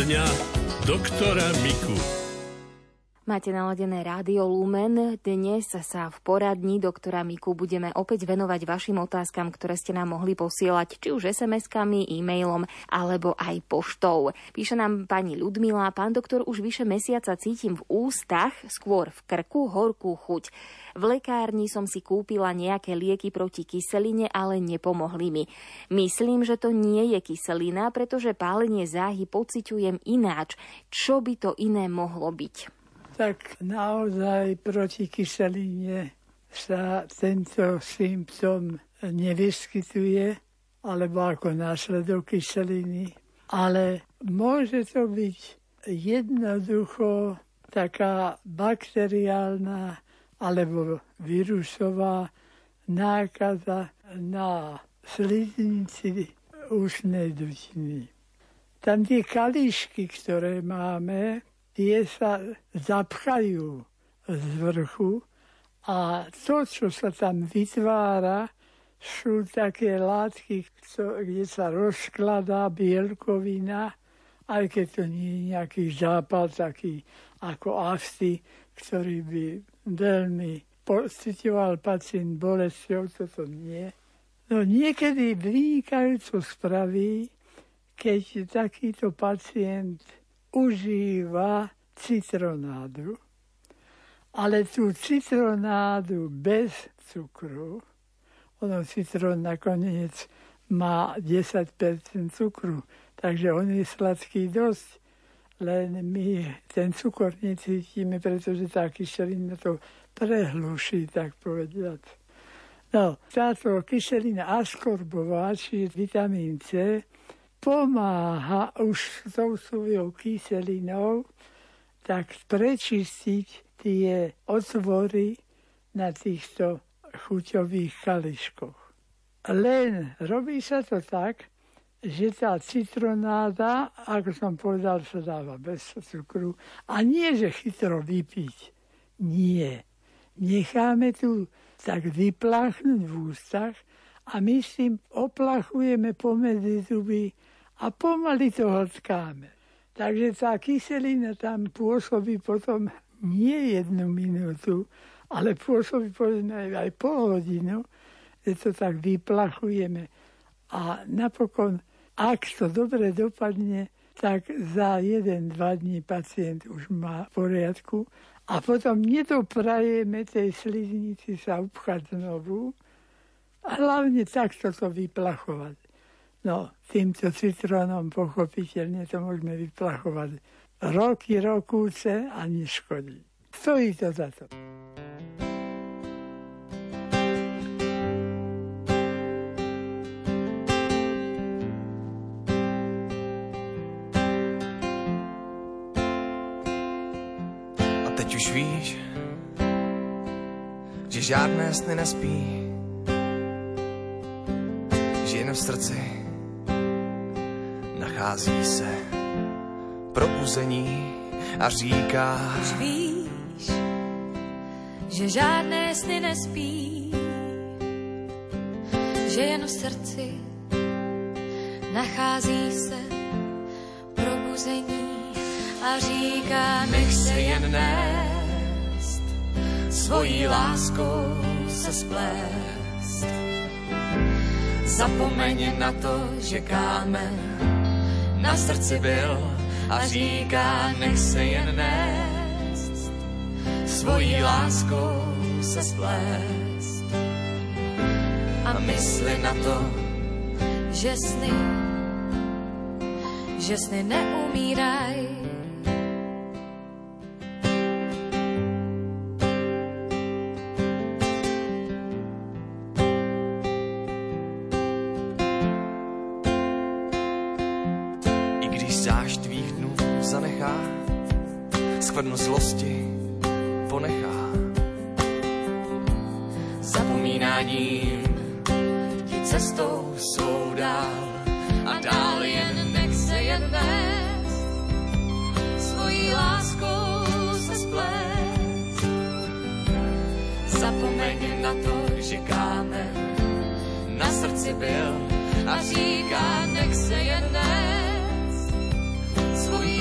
dňa doktora Miku. Máte naladené Rádio Lumen. Dnes sa v poradni doktora Miku budeme opäť venovať vašim otázkam, ktoré ste nám mohli posielať, či už SMS-kami, e-mailom, alebo aj poštou. Píše nám pani Ľudmila, pán doktor, už vyše mesiaca cítim v ústach, skôr v krku, horkú chuť. V lekárni som si kúpila nejaké lieky proti kyseline, ale nepomohli mi. Myslím, že to nie je kyselina, pretože pálenie záhy pociťujem ináč. Čo by to iné mohlo byť? Tak naozaj proti kyseline sa tento symptom nevyskytuje, alebo ako následok kyseliny, ale môže to byť jednoducho taká bakteriálna alebo vírusová nákaza na sliznici ústnej dutiny. Tam tie kališky, ktoré máme, tie sa zapchajú z vrchu a to, čo sa tam vytvára, sú také látky, kde sa rozkladá bielkovina, aj keď to nie je nejaký západ taký ako afty, ktorý by veľmi pocitoval pacient bolesťou, toto nie. No niekedy vynikajúco spraví, keď takýto pacient užíva citronádu, ale tú citronádu bez cukru, ono citrón nakoniec má 10% cukru, takže on je sladký dosť, len my ten cukor necítime, pretože tá kyselina to prehluší, tak povediať. No, táto kyselina askorbová, či vitamín C, pomáha už s tou svojou kyselinou tak prečistiť tie otvory na týchto chuťových kališkoch. Len robí sa to tak, že tá citronáda, ako som povedal, sa dáva bez cukru. A nie, že chytro vypiť. Nie. Necháme tu tak vypláchnuť v ústach a my s tým oplachujeme pomedzi zuby a pomaly to hltkáme. Takže tá kyselina tam pôsobí potom nie jednu minútu, ale pôsobí povedzme aj, pol hodinu, že to tak vyplachujeme. A napokon, ak to dobre dopadne, tak za jeden, dva dní pacient už má v poriadku a potom nedoprajeme tej sliznici sa upchať znovu a hlavne takto to vyplachovať. No, týmto citrónom pochopiteľne to môžeme vyplachovať roky, rokúce a neškodí. Stojí to za to. A teď už víš, že žádné sny nespí, že jen v srdci nachází se probuzení a říká Už víš, že žádné sny nespí, že jen v srdci nachází se probuzení a říká, nech se jen nést, svojí láskou se splést. Zapomeň na to, že kámen na srdci byl a říká, nech se jen nést, svojí láskou se splést. A mysli na to, že sny, že sny neumírají, skvrnu zlosti ponechá. Zapomínáním ti cestou svou dál a dál jen nech se jen nést svojí láskou se splést. Zapomeň na to, že kámen na srdci byl a říká, nech se jen nést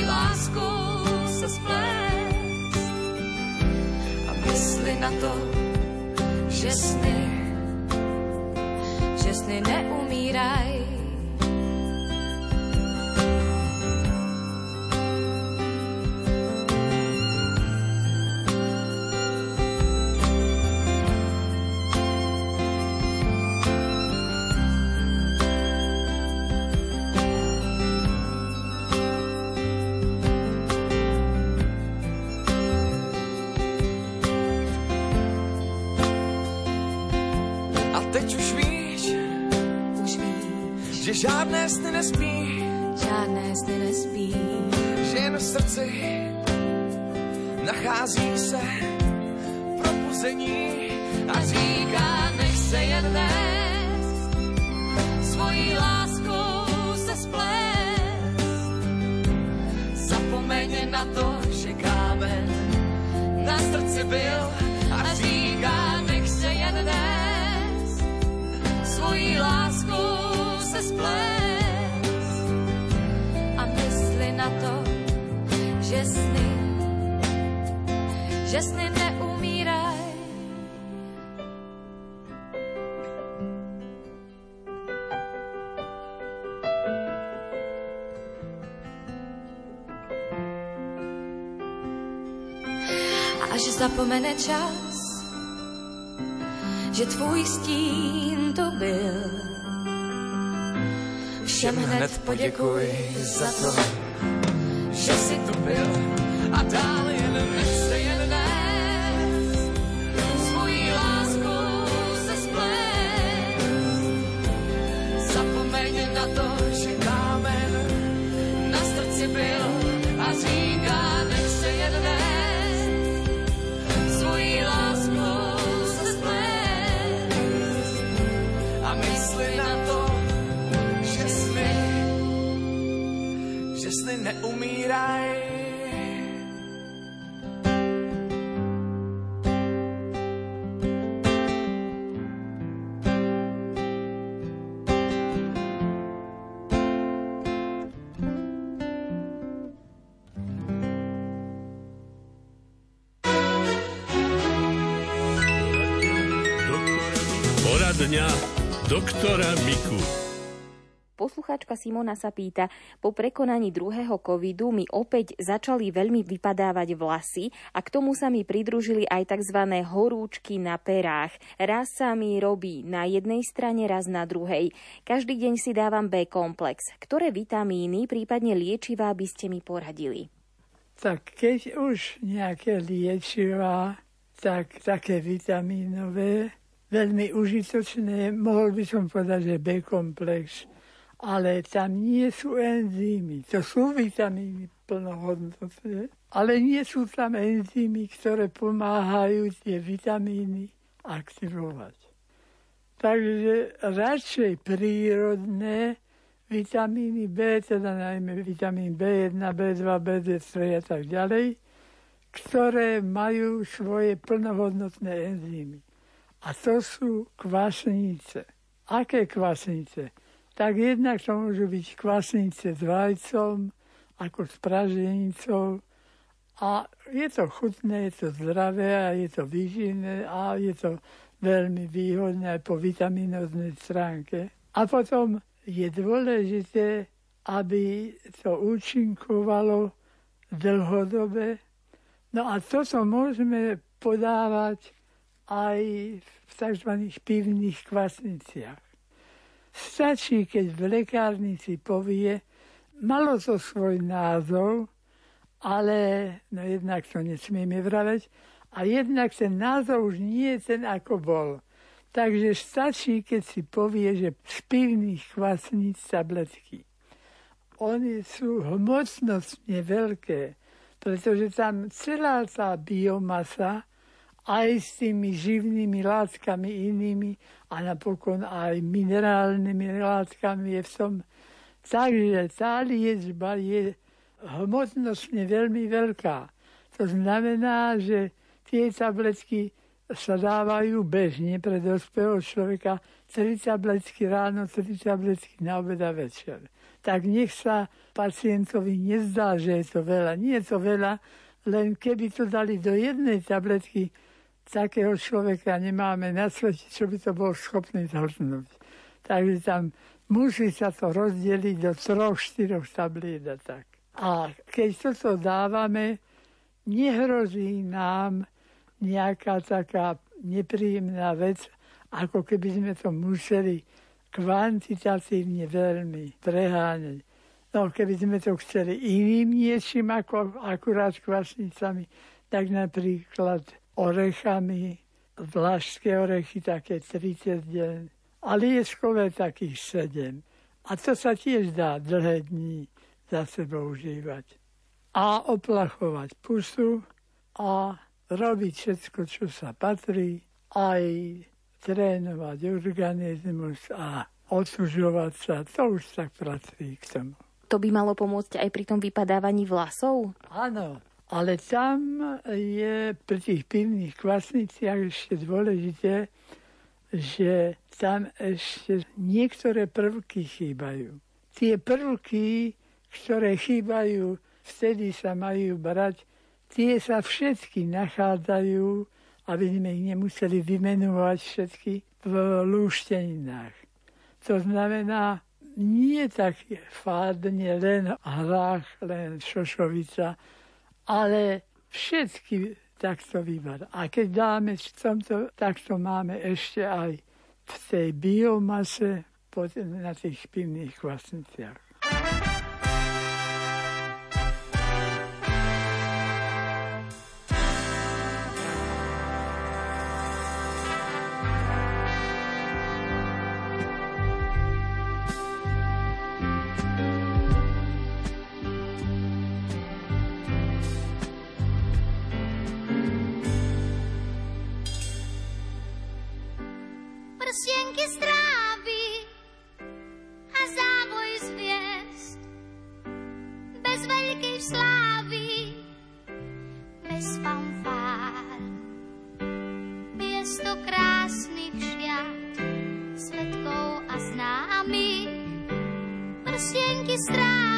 láskou se splést. A mysli na to, že sny, že sny neumírají. žádné sny nespí, žádné sny nespí, že jen v srdci nachází se probuzení a říká, nech se jen dnes svojí láskou se splést. Zapomeň na to, že kámen na srdci byl to, že sny, že sny neumíraj. Až zapomene čas, že tvůj stín to byl všem hned poděkuj za to, že jsi tu byl Poslucháčka Simona sa pýta, po prekonaní druhého covidu mi opäť začali veľmi vypadávať vlasy a k tomu sa mi pridružili aj tzv. horúčky na perách. Raz sa mi robí na jednej strane, raz na druhej. Každý deň si dávam B-komplex. Ktoré vitamíny, prípadne liečivá by ste mi poradili? Tak keď už nejaké liečivá, tak také vitamínové, veľmi užitočné, mohol by som povedať, že B-komplex ale tam nie sú enzymy. To sú vitamíny plnohodnotné, ale nie sú tam enzymy, ktoré pomáhajú tie vitamíny aktivovať. Takže radšej prírodné vitamíny B, teda najmä vitamín B1, B2, B3 a tak ďalej, ktoré majú svoje plnohodnotné enzymy. A to sú kvasnice. Aké kvasnice? Tak jednak to môžu byť kvasnice s vajcom, ako s praženicou. A je to chutné, je to zdravé a je to výživné a je to veľmi výhodné aj po vitaminoznej stránke. A potom je dôležité, aby to účinkovalo dlhodobé. No a toto môžeme podávať aj v tzv. pivných kvasniciach. Stačí, keď v lekárnici povie, malo to svoj názov, ale no jednak to nesmieme vraveť, a jednak ten názov už nie je ten, ako bol. Takže stačí, keď si povie, že z pivných kvasníc tabletky. Oni sú hmotnostne veľké, pretože tam celá tá biomasa aj s tými živnými látkami inými a napokon aj minerálnymi látkami je v tom. Takže tá liečba je hmotnostne veľmi veľká. To znamená, že tie tabletky sa dávajú bežne pre dospelého človeka tri tabletky ráno, tri tabletky na obed a večer. Tak nech sa pacientovi nezdá, že je to veľa. Nie je to veľa, len keby to dali do jednej tabletky, takého človeka nemáme na svete, čo by to bol schopný zhrnúť. Takže tam musí sa to rozdeliť do troch, štyroch tabliet a tak. A keď toto dávame, nehrozí nám nejaká taká nepríjemná vec, ako keby sme to museli kvantitatívne veľmi preháňať. No keby sme to chceli iným niečím ako akurát kvasnicami, tak napríklad orechami, vlašské orechy také 30 deň a lieskové takých 7. A to sa tiež dá dlhé dní za sebou užívať. A oplachovať pusu a robiť všetko, čo sa patrí, aj trénovať organizmus a odsúžovať sa, to už tak patrí k tomu. To by malo pomôcť aj pri tom vypadávaní vlasov? Áno, ale tam je pri tých pivných kvasniciach ešte dôležité, že tam ešte niektoré prvky chýbajú. Tie prvky, ktoré chýbajú, vtedy sa majú brať, tie sa všetky nachádzajú, aby sme ich nemuseli vymenovať všetky v lúšteninách. To znamená, nie tak fádne len hrách, len šošovica, ale všetky takto vyberá. A keď dáme v tomto, tak to máme ešte aj v tej biomase na tých pivných kvasniciach. Strange.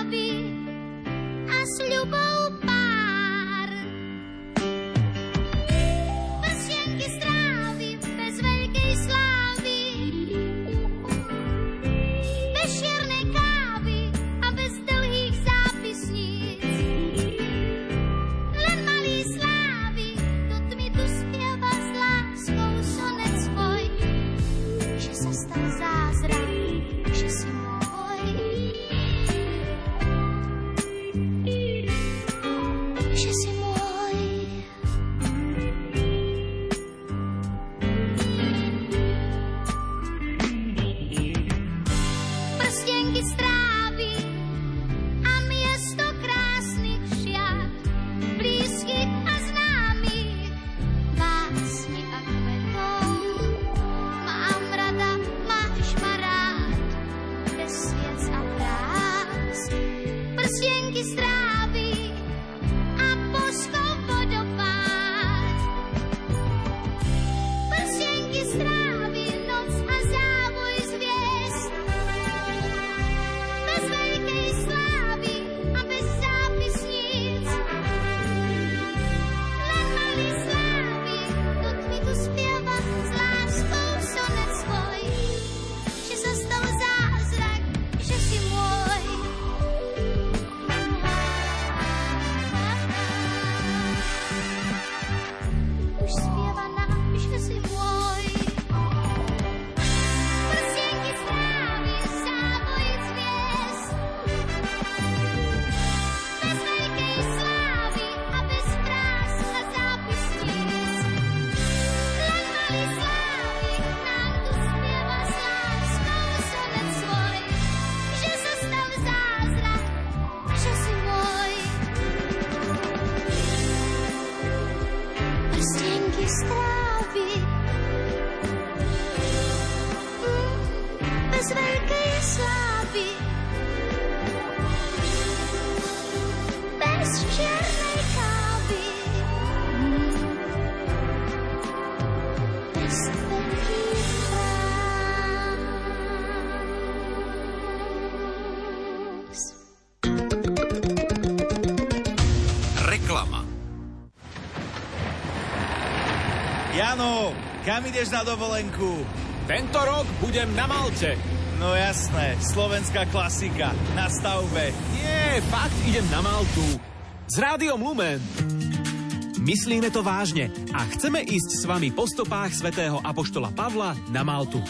Kam ideš na dovolenku? Tento rok budem na Malte. No jasné, slovenská klasika, na stavbe. Nie, fakt idem na Maltu. S rádiom Lumen. Myslíme to vážne a chceme ísť s vami po stopách svätého Apoštola Pavla na Maltu.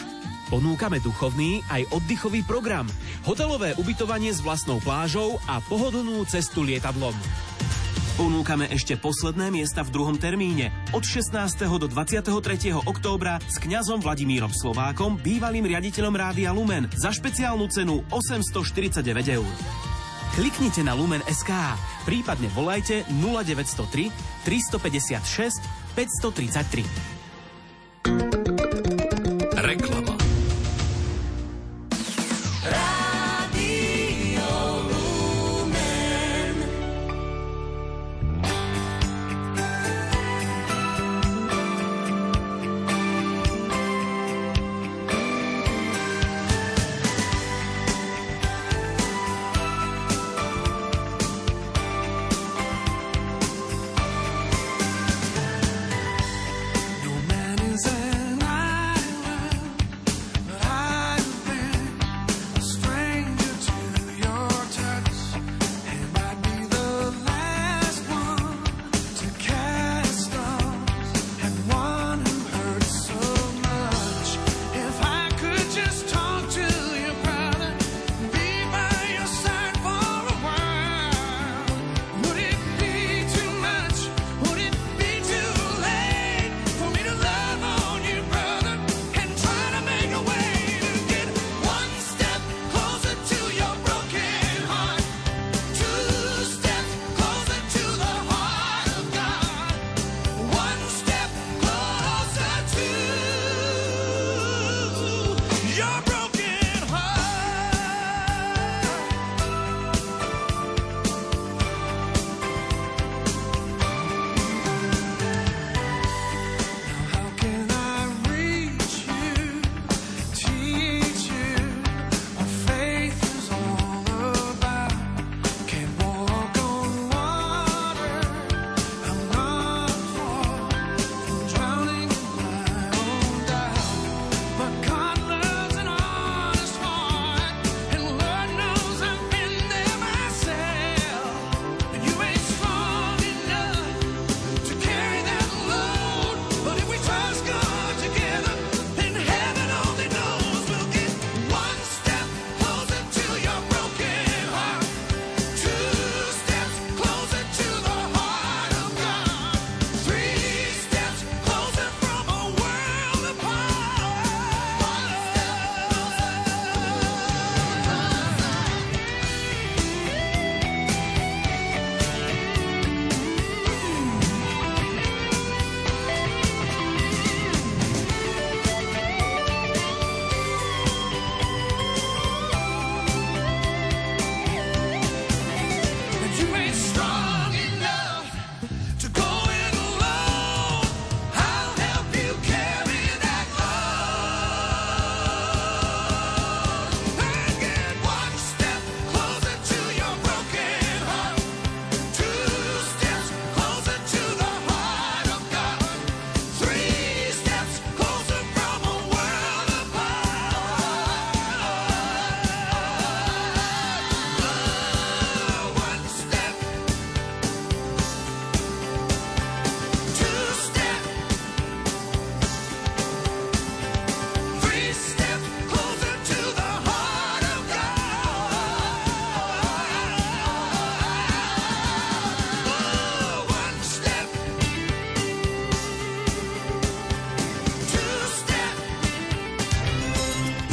Ponúkame duchovný aj oddychový program, hotelové ubytovanie s vlastnou plážou a pohodlnú cestu lietadlom. Ponúkame ešte posledné miesta v druhom termíne od 16. do 23. októbra s kňazom Vladimírom Slovákom, bývalým riaditeľom Rádia Lumen za špeciálnu cenu 849 eur. Kliknite na Lumen SK, prípadne volajte 0903 356 533.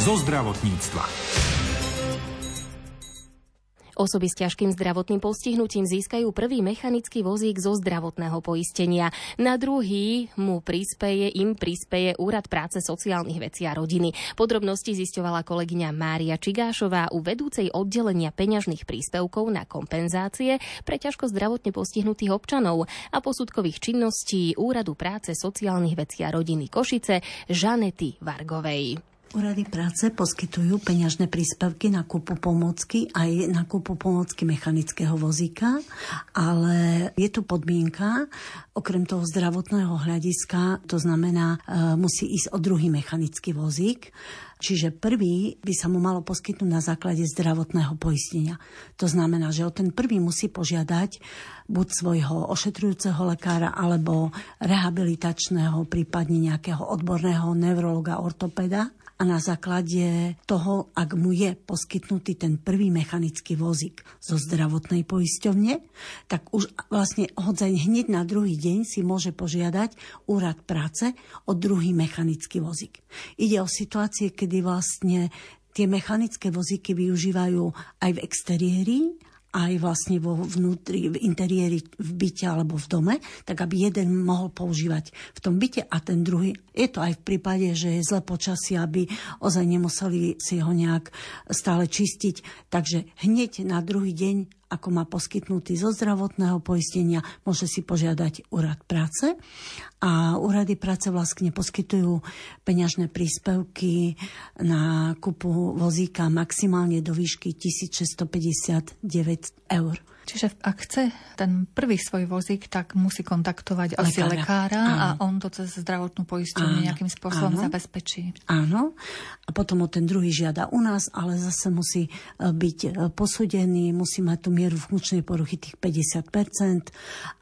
zo zdravotníctva. Osoby s ťažkým zdravotným postihnutím získajú prvý mechanický vozík zo zdravotného poistenia. Na druhý mu prispeje, im prispeje Úrad práce sociálnych vecí a rodiny. Podrobnosti zisťovala kolegyňa Mária Čigášová u vedúcej oddelenia peňažných príspevkov na kompenzácie pre ťažko zdravotne postihnutých občanov a posudkových činností Úradu práce sociálnych vecí a rodiny Košice Žanety Vargovej. Úrady práce poskytujú peňažné príspevky na kúpu pomocky aj na kúpu pomocky mechanického vozíka, ale je tu podmienka, okrem toho zdravotného hľadiska, to znamená, e, musí ísť o druhý mechanický vozík, Čiže prvý by sa mu malo poskytnúť na základe zdravotného poistenia. To znamená, že o ten prvý musí požiadať buď svojho ošetrujúceho lekára alebo rehabilitačného, prípadne nejakého odborného neurologa, ortopeda a na základe toho, ak mu je poskytnutý ten prvý mechanický vozík zo zdravotnej poisťovne, tak už vlastne hodzaj hneď na druhý deň si môže požiadať úrad práce o druhý mechanický vozík. Ide o situácie, kedy vlastne tie mechanické vozíky využívajú aj v exteriéri, aj vlastne vo vnútri, v interiéri v byte alebo v dome, tak aby jeden mohol používať v tom byte a ten druhý. Je to aj v prípade, že je zle počasie, aby ozaj nemuseli si ho nejak stále čistiť. Takže hneď na druhý deň ako má poskytnutý zo zdravotného poistenia, môže si požiadať úrad práce. A úrady práce vlastne poskytujú peňažné príspevky na kupu vozíka maximálne do výšky 1659 eur. Čiže ak chce ten prvý svoj vozík, tak musí kontaktovať lekára. asi lekára a on to cez zdravotnú poistenie nejakým spôsobom áno. zabezpečí. Áno. A potom o ten druhý žiada u nás, ale zase musí e, byť e, posúdený, musí mať tú mieru funkčnej poruchy tých 50%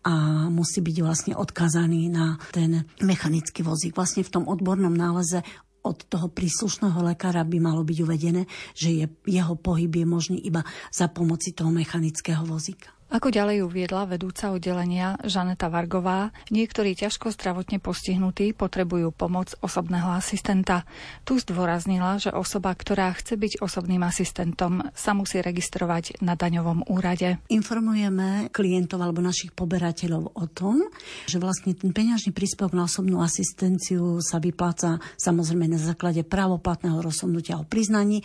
a musí byť vlastne odkazaný na ten mechanický vozík. Vlastne v tom odbornom náleze od toho príslušného lekára by malo byť uvedené, že je, jeho pohyb je možný iba za pomoci toho mechanického vozíka. Ako ďalej uviedla vedúca oddelenia Žaneta Vargová, niektorí ťažko zdravotne postihnutí potrebujú pomoc osobného asistenta. Tu zdôraznila, že osoba, ktorá chce byť osobným asistentom, sa musí registrovať na daňovom úrade. Informujeme klientov alebo našich poberateľov o tom, že vlastne ten peňažný príspevok na osobnú asistenciu sa vypláca samozrejme na základe právoplatného rozhodnutia o priznaní,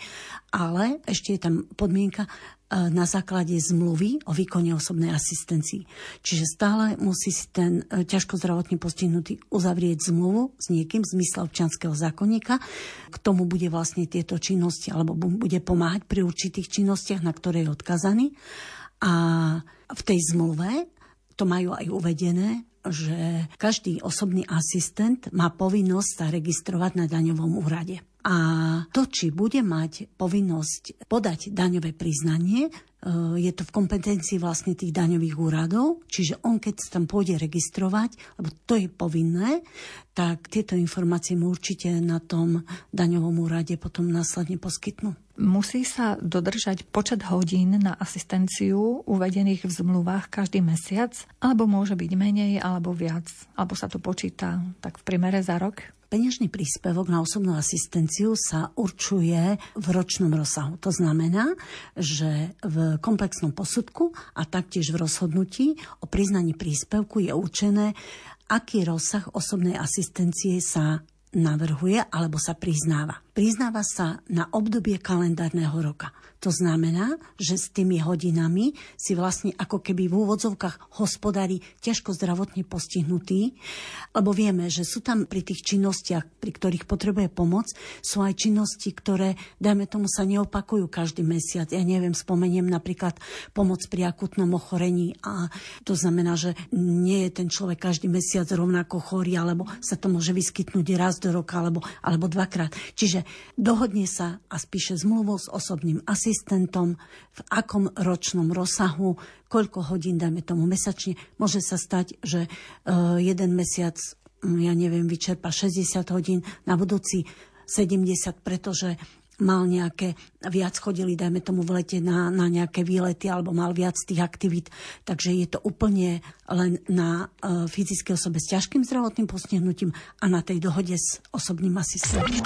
ale ešte je tam podmienka, na základe zmluvy o výkone osobnej asistencii. Čiže stále musí si ten e, ťažko zdravotne postihnutý uzavrieť zmluvu s niekým z zmysle občanského zákonníka. K tomu bude vlastne tieto činnosti alebo bude pomáhať pri určitých činnostiach, na ktoré je odkazaný. A v tej zmluve to majú aj uvedené, že každý osobný asistent má povinnosť sa registrovať na daňovom úrade. A to, či bude mať povinnosť podať daňové priznanie, e, je to v kompetencii vlastne tých daňových úradov, čiže on keď sa tam pôjde registrovať, lebo to je povinné, tak tieto informácie mu určite na tom daňovom úrade potom následne poskytnú. Musí sa dodržať počet hodín na asistenciu uvedených v zmluvách každý mesiac, alebo môže byť menej, alebo viac, alebo sa to počíta tak v primere za rok? Peňažný príspevok na osobnú asistenciu sa určuje v ročnom rozsahu. To znamená, že v komplexnom posudku a taktiež v rozhodnutí o priznaní príspevku je určené, aký rozsah osobnej asistencie sa navrhuje alebo sa priznáva. Priznáva sa na obdobie kalendárneho roka. To znamená, že s tými hodinami si vlastne ako keby v úvodzovkách hospodári ťažko zdravotne postihnutí, lebo vieme, že sú tam pri tých činnostiach, pri ktorých potrebuje pomoc, sú aj činnosti, ktoré, dajme tomu, sa neopakujú každý mesiac. Ja neviem, spomeniem napríklad pomoc pri akutnom ochorení a to znamená, že nie je ten človek každý mesiac rovnako chorý, alebo sa to môže vyskytnúť raz do roka, alebo, alebo dvakrát. Čiže dohodne sa a spíše zmluvu s osobným asistentom v akom ročnom rozsahu, koľko hodín, dajme tomu mesačne. Môže sa stať, že uh, jeden mesiac, mm, ja neviem, vyčerpa 60 hodín, na budúci 70, pretože mal nejaké, viac chodili, dajme tomu v lete na, na nejaké výlety alebo mal viac tých aktivít. Takže je to úplne len na uh, fyzické osobe s ťažkým zdravotným postihnutím a na tej dohode s osobným asistentom.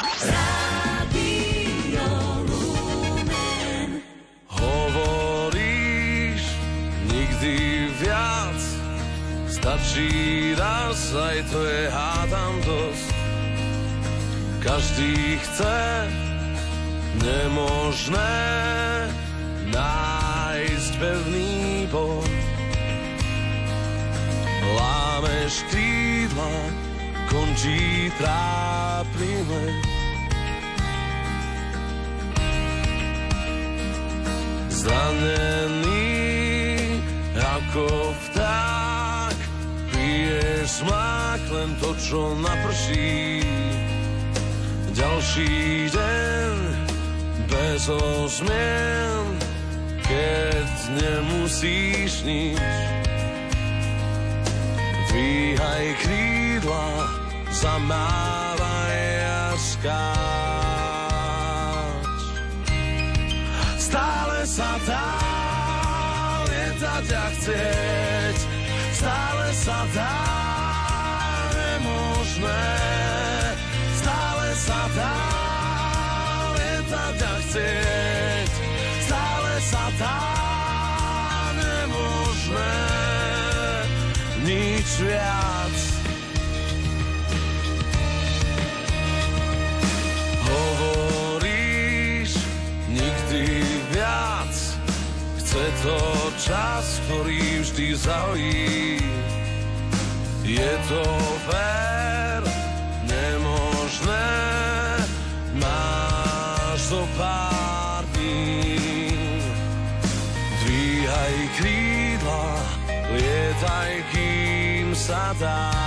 Stačí raz, aj to je hádam dosť. Každý chce nemožné nájsť pevný bod. Lámeš krídla, končí trápny let. Zranený ako vták, piješ mák len to, čo naprší. Ďalší deň bez ozmien, keď nemusíš nič. Dvíhaj krídla, zamávaj a skáč. Stále sa dá lietať a chcieť, stále sa dá nemožné. Stále sa dá lietať a chcieť, stále sa dá nemožné. Nič viac. Hovoríš nikdy viac, chce to čas, ktorý vždy zahojí. Je to fér, sa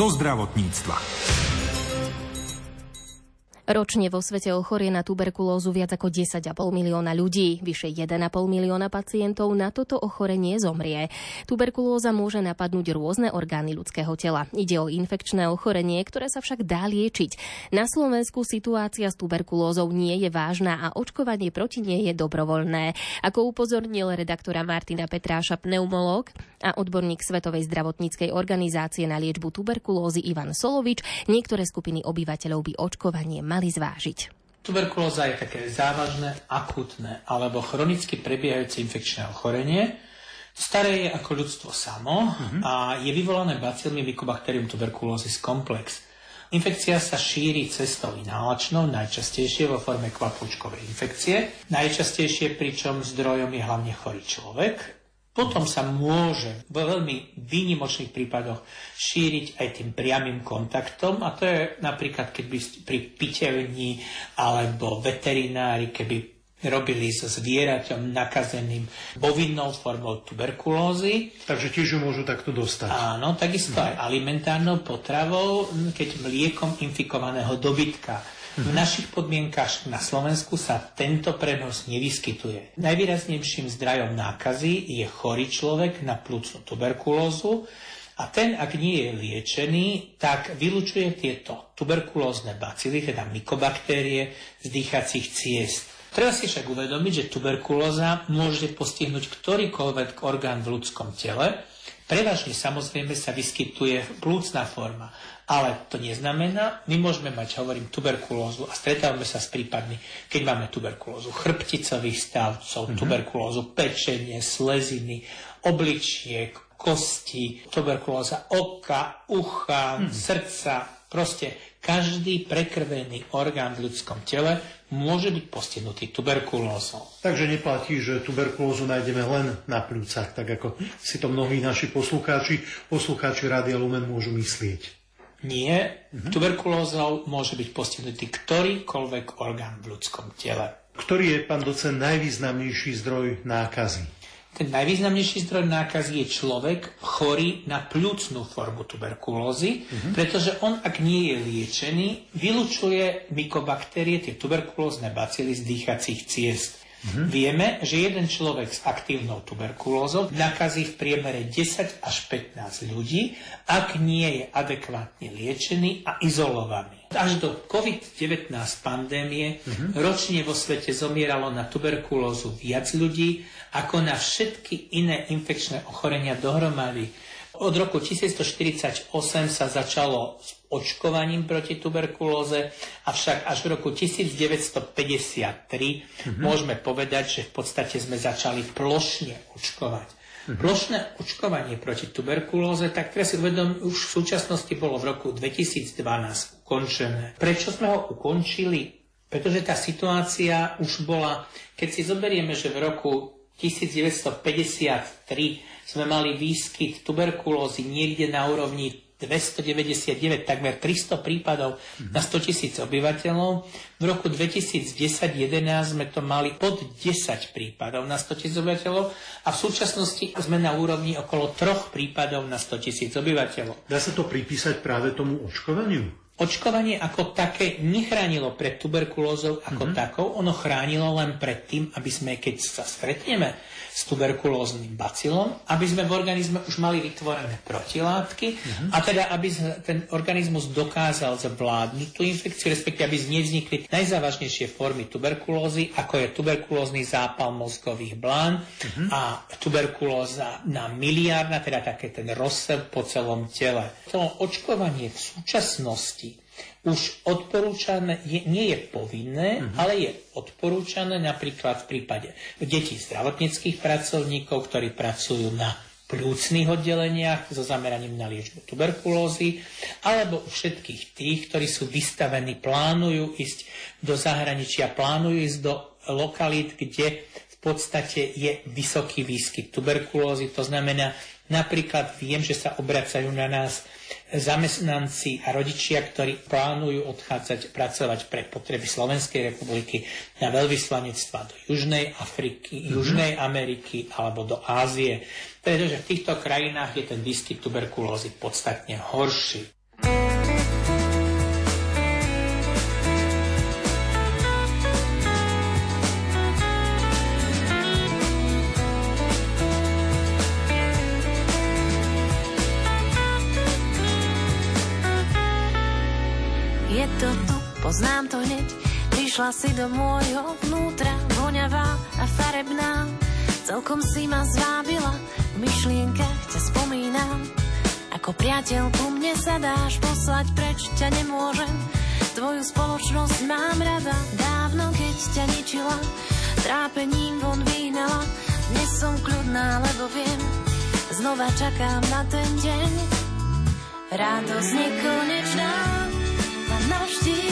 zo zdravotníctva. Ročne vo svete ochorie na tuberkulózu viac ako 10,5 milióna ľudí. Vyše 1,5 milióna pacientov na toto ochorenie zomrie. Tuberkulóza môže napadnúť rôzne orgány ľudského tela. Ide o infekčné ochorenie, ktoré sa však dá liečiť. Na Slovensku situácia s tuberkulózou nie je vážna a očkovanie proti nej je dobrovoľné. Ako upozornil redaktora Martina Petráša pneumológ a odborník Svetovej zdravotníckej organizácie na liečbu tuberkulózy Ivan Solovič, niektoré skupiny obyvateľov by očkovanie mali zvážiť. Tuberkulóza je také závažné, akutné alebo chronicky prebiehajúce infekčné ochorenie. Staré je ako ľudstvo samo mm-hmm. a je vyvolané bacilmi Mycobacterium tuberculosis complex. Infekcia sa šíri cestou inhalačnou, najčastejšie vo forme kvapúčkovej infekcie. Najčastejšie, pričom zdrojom je hlavne chorý človek. Potom sa môže v veľmi výnimočných prípadoch šíriť aj tým priamým kontaktom a to je napríklad, keď by pri pitevni alebo veterinári, keby robili so zvieraťom nakazeným bovinnou formou tuberkulózy. Takže tiež ju môžu takto dostať. Áno, takisto aj alimentárnou potravou, keď mliekom infikovaného dobytka. V našich podmienkach na Slovensku sa tento prenos nevyskytuje. Najvýraznejším zdrojom nákazy je chorý človek na plúcnu tuberkulózu a ten, ak nie je liečený, tak vylučuje tieto tuberkulózne bacily, teda mykobaktérie z dýchacích ciest. Treba si však uvedomiť, že tuberkulóza môže postihnúť ktorýkoľvek orgán v ľudskom tele. Prevažne samozrejme sa vyskytuje plúcna forma. Ale to neznamená, my môžeme mať, hovorím, tuberkulózu a stretávame sa s prípadmi, keď máme tuberkulózu chrbticových stavcov, mm-hmm. tuberkulózu pečenie, sleziny, obličiek, kosti, tuberkulóza oka, ucha, mm-hmm. srdca, proste každý prekrvený orgán v ľudskom tele môže byť postihnutý tuberkulózou. Takže neplatí, že tuberkulózu nájdeme len na pľúcach, tak ako si to mnohí naši poslucháči, poslucháči Rádia Lumen môžu myslieť. Nie. Mm-hmm. Tuberkulózou môže byť postihnutý ktorýkoľvek orgán v ľudskom tele. Ktorý je, pán docent, najvýznamnejší zdroj nákazy? Ten najvýznamnejší zdroj nákazy je človek chorý na pľúcnú formu tuberkulózy, mm-hmm. pretože on, ak nie je liečený, vylučuje mykobaktérie, tie tuberkulózne bacily z dýchacích ciest. Mm-hmm. Vieme, že jeden človek s aktívnou tuberkulózou nakazí v priemere 10 až 15 ľudí, ak nie je adekvátne liečený a izolovaný. Až do COVID-19 pandémie mm-hmm. ročne vo svete zomieralo na tuberkulózu viac ľudí ako na všetky iné infekčné ochorenia dohromady. Od roku 1948 sa začalo s očkovaním proti tuberkulóze, avšak až v roku 1953 mm-hmm. môžeme povedať, že v podstate sme začali plošne očkovať. Mm-hmm. Plošné očkovanie proti tuberkulóze, tak teraz si uvedom, už v súčasnosti bolo v roku 2012 ukončené. Prečo sme ho ukončili? Pretože tá situácia už bola, keď si zoberieme, že v roku 1953 sme mali výskyt tuberkulózy niekde na úrovni 299, takmer 300 prípadov mm-hmm. na 100 tisíc obyvateľov. V roku 2010-2011 sme to mali pod 10 prípadov na 100 tisíc obyvateľov a v súčasnosti sme na úrovni okolo 3 prípadov na 100 tisíc obyvateľov. Dá sa to pripísať práve tomu očkovaniu? Očkovanie ako také nechránilo pred tuberkulózou ako mm-hmm. takou, ono chránilo len pred tým, aby sme, keď sa stretneme s tuberkulóznym bacilom, aby sme v organizme už mali vytvorené protilátky uh-huh. a teda aby ten organizmus dokázal zvládnuť tú infekciu, respektíve aby nevznikli najzávažnejšie formy tuberkulózy, ako je tuberkulózny zápal mozgových blán uh-huh. a tuberkulóza na miliárna, teda také ten rozsev po celom tele. To očkovanie v súčasnosti už odporúčané, je, nie je povinné, uh-huh. ale je odporúčané napríklad v prípade detí zdravotníckých pracovníkov, ktorí pracujú na plúcnych oddeleniach so zameraním na liečbu tuberkulózy, alebo u všetkých tých, ktorí sú vystavení, plánujú ísť do zahraničia, plánujú ísť do lokalít, kde v podstate je vysoký výskyt tuberkulózy. To znamená, napríklad viem, že sa obracajú na nás zamestnanci a rodičia, ktorí plánujú odchádzať pracovať pre potreby Slovenskej republiky na veľvyslanectva do Južnej Afriky, mm-hmm. Južnej Ameriky alebo do Ázie, pretože v týchto krajinách je ten výskyt tuberkulózy podstatne horší. Poznám to hneď, prišla si do môjho vnútra, voňavá a farebná. Celkom si ma zvábila, v myšlienkach ťa spomínam. Ako priateľ ku mne sa dáš poslať preč, ťa nemôžem. Tvoju spoločnosť mám rada, dávno keď ťa ničila, trápením von vyhnala. Dnes som kľudná, lebo viem, znova čakám na ten deň. Radosť nekonečná navždy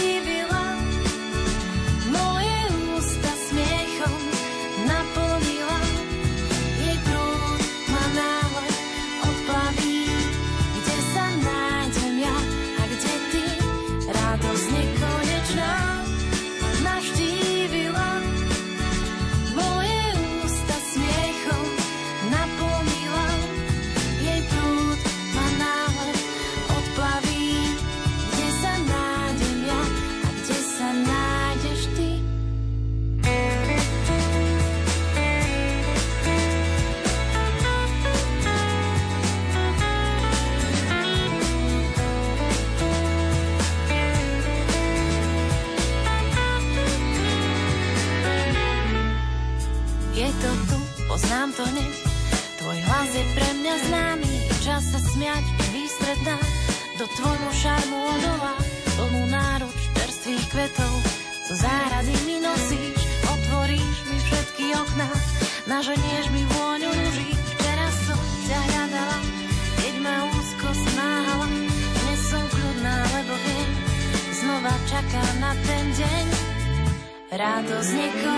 nekonečná, a navždy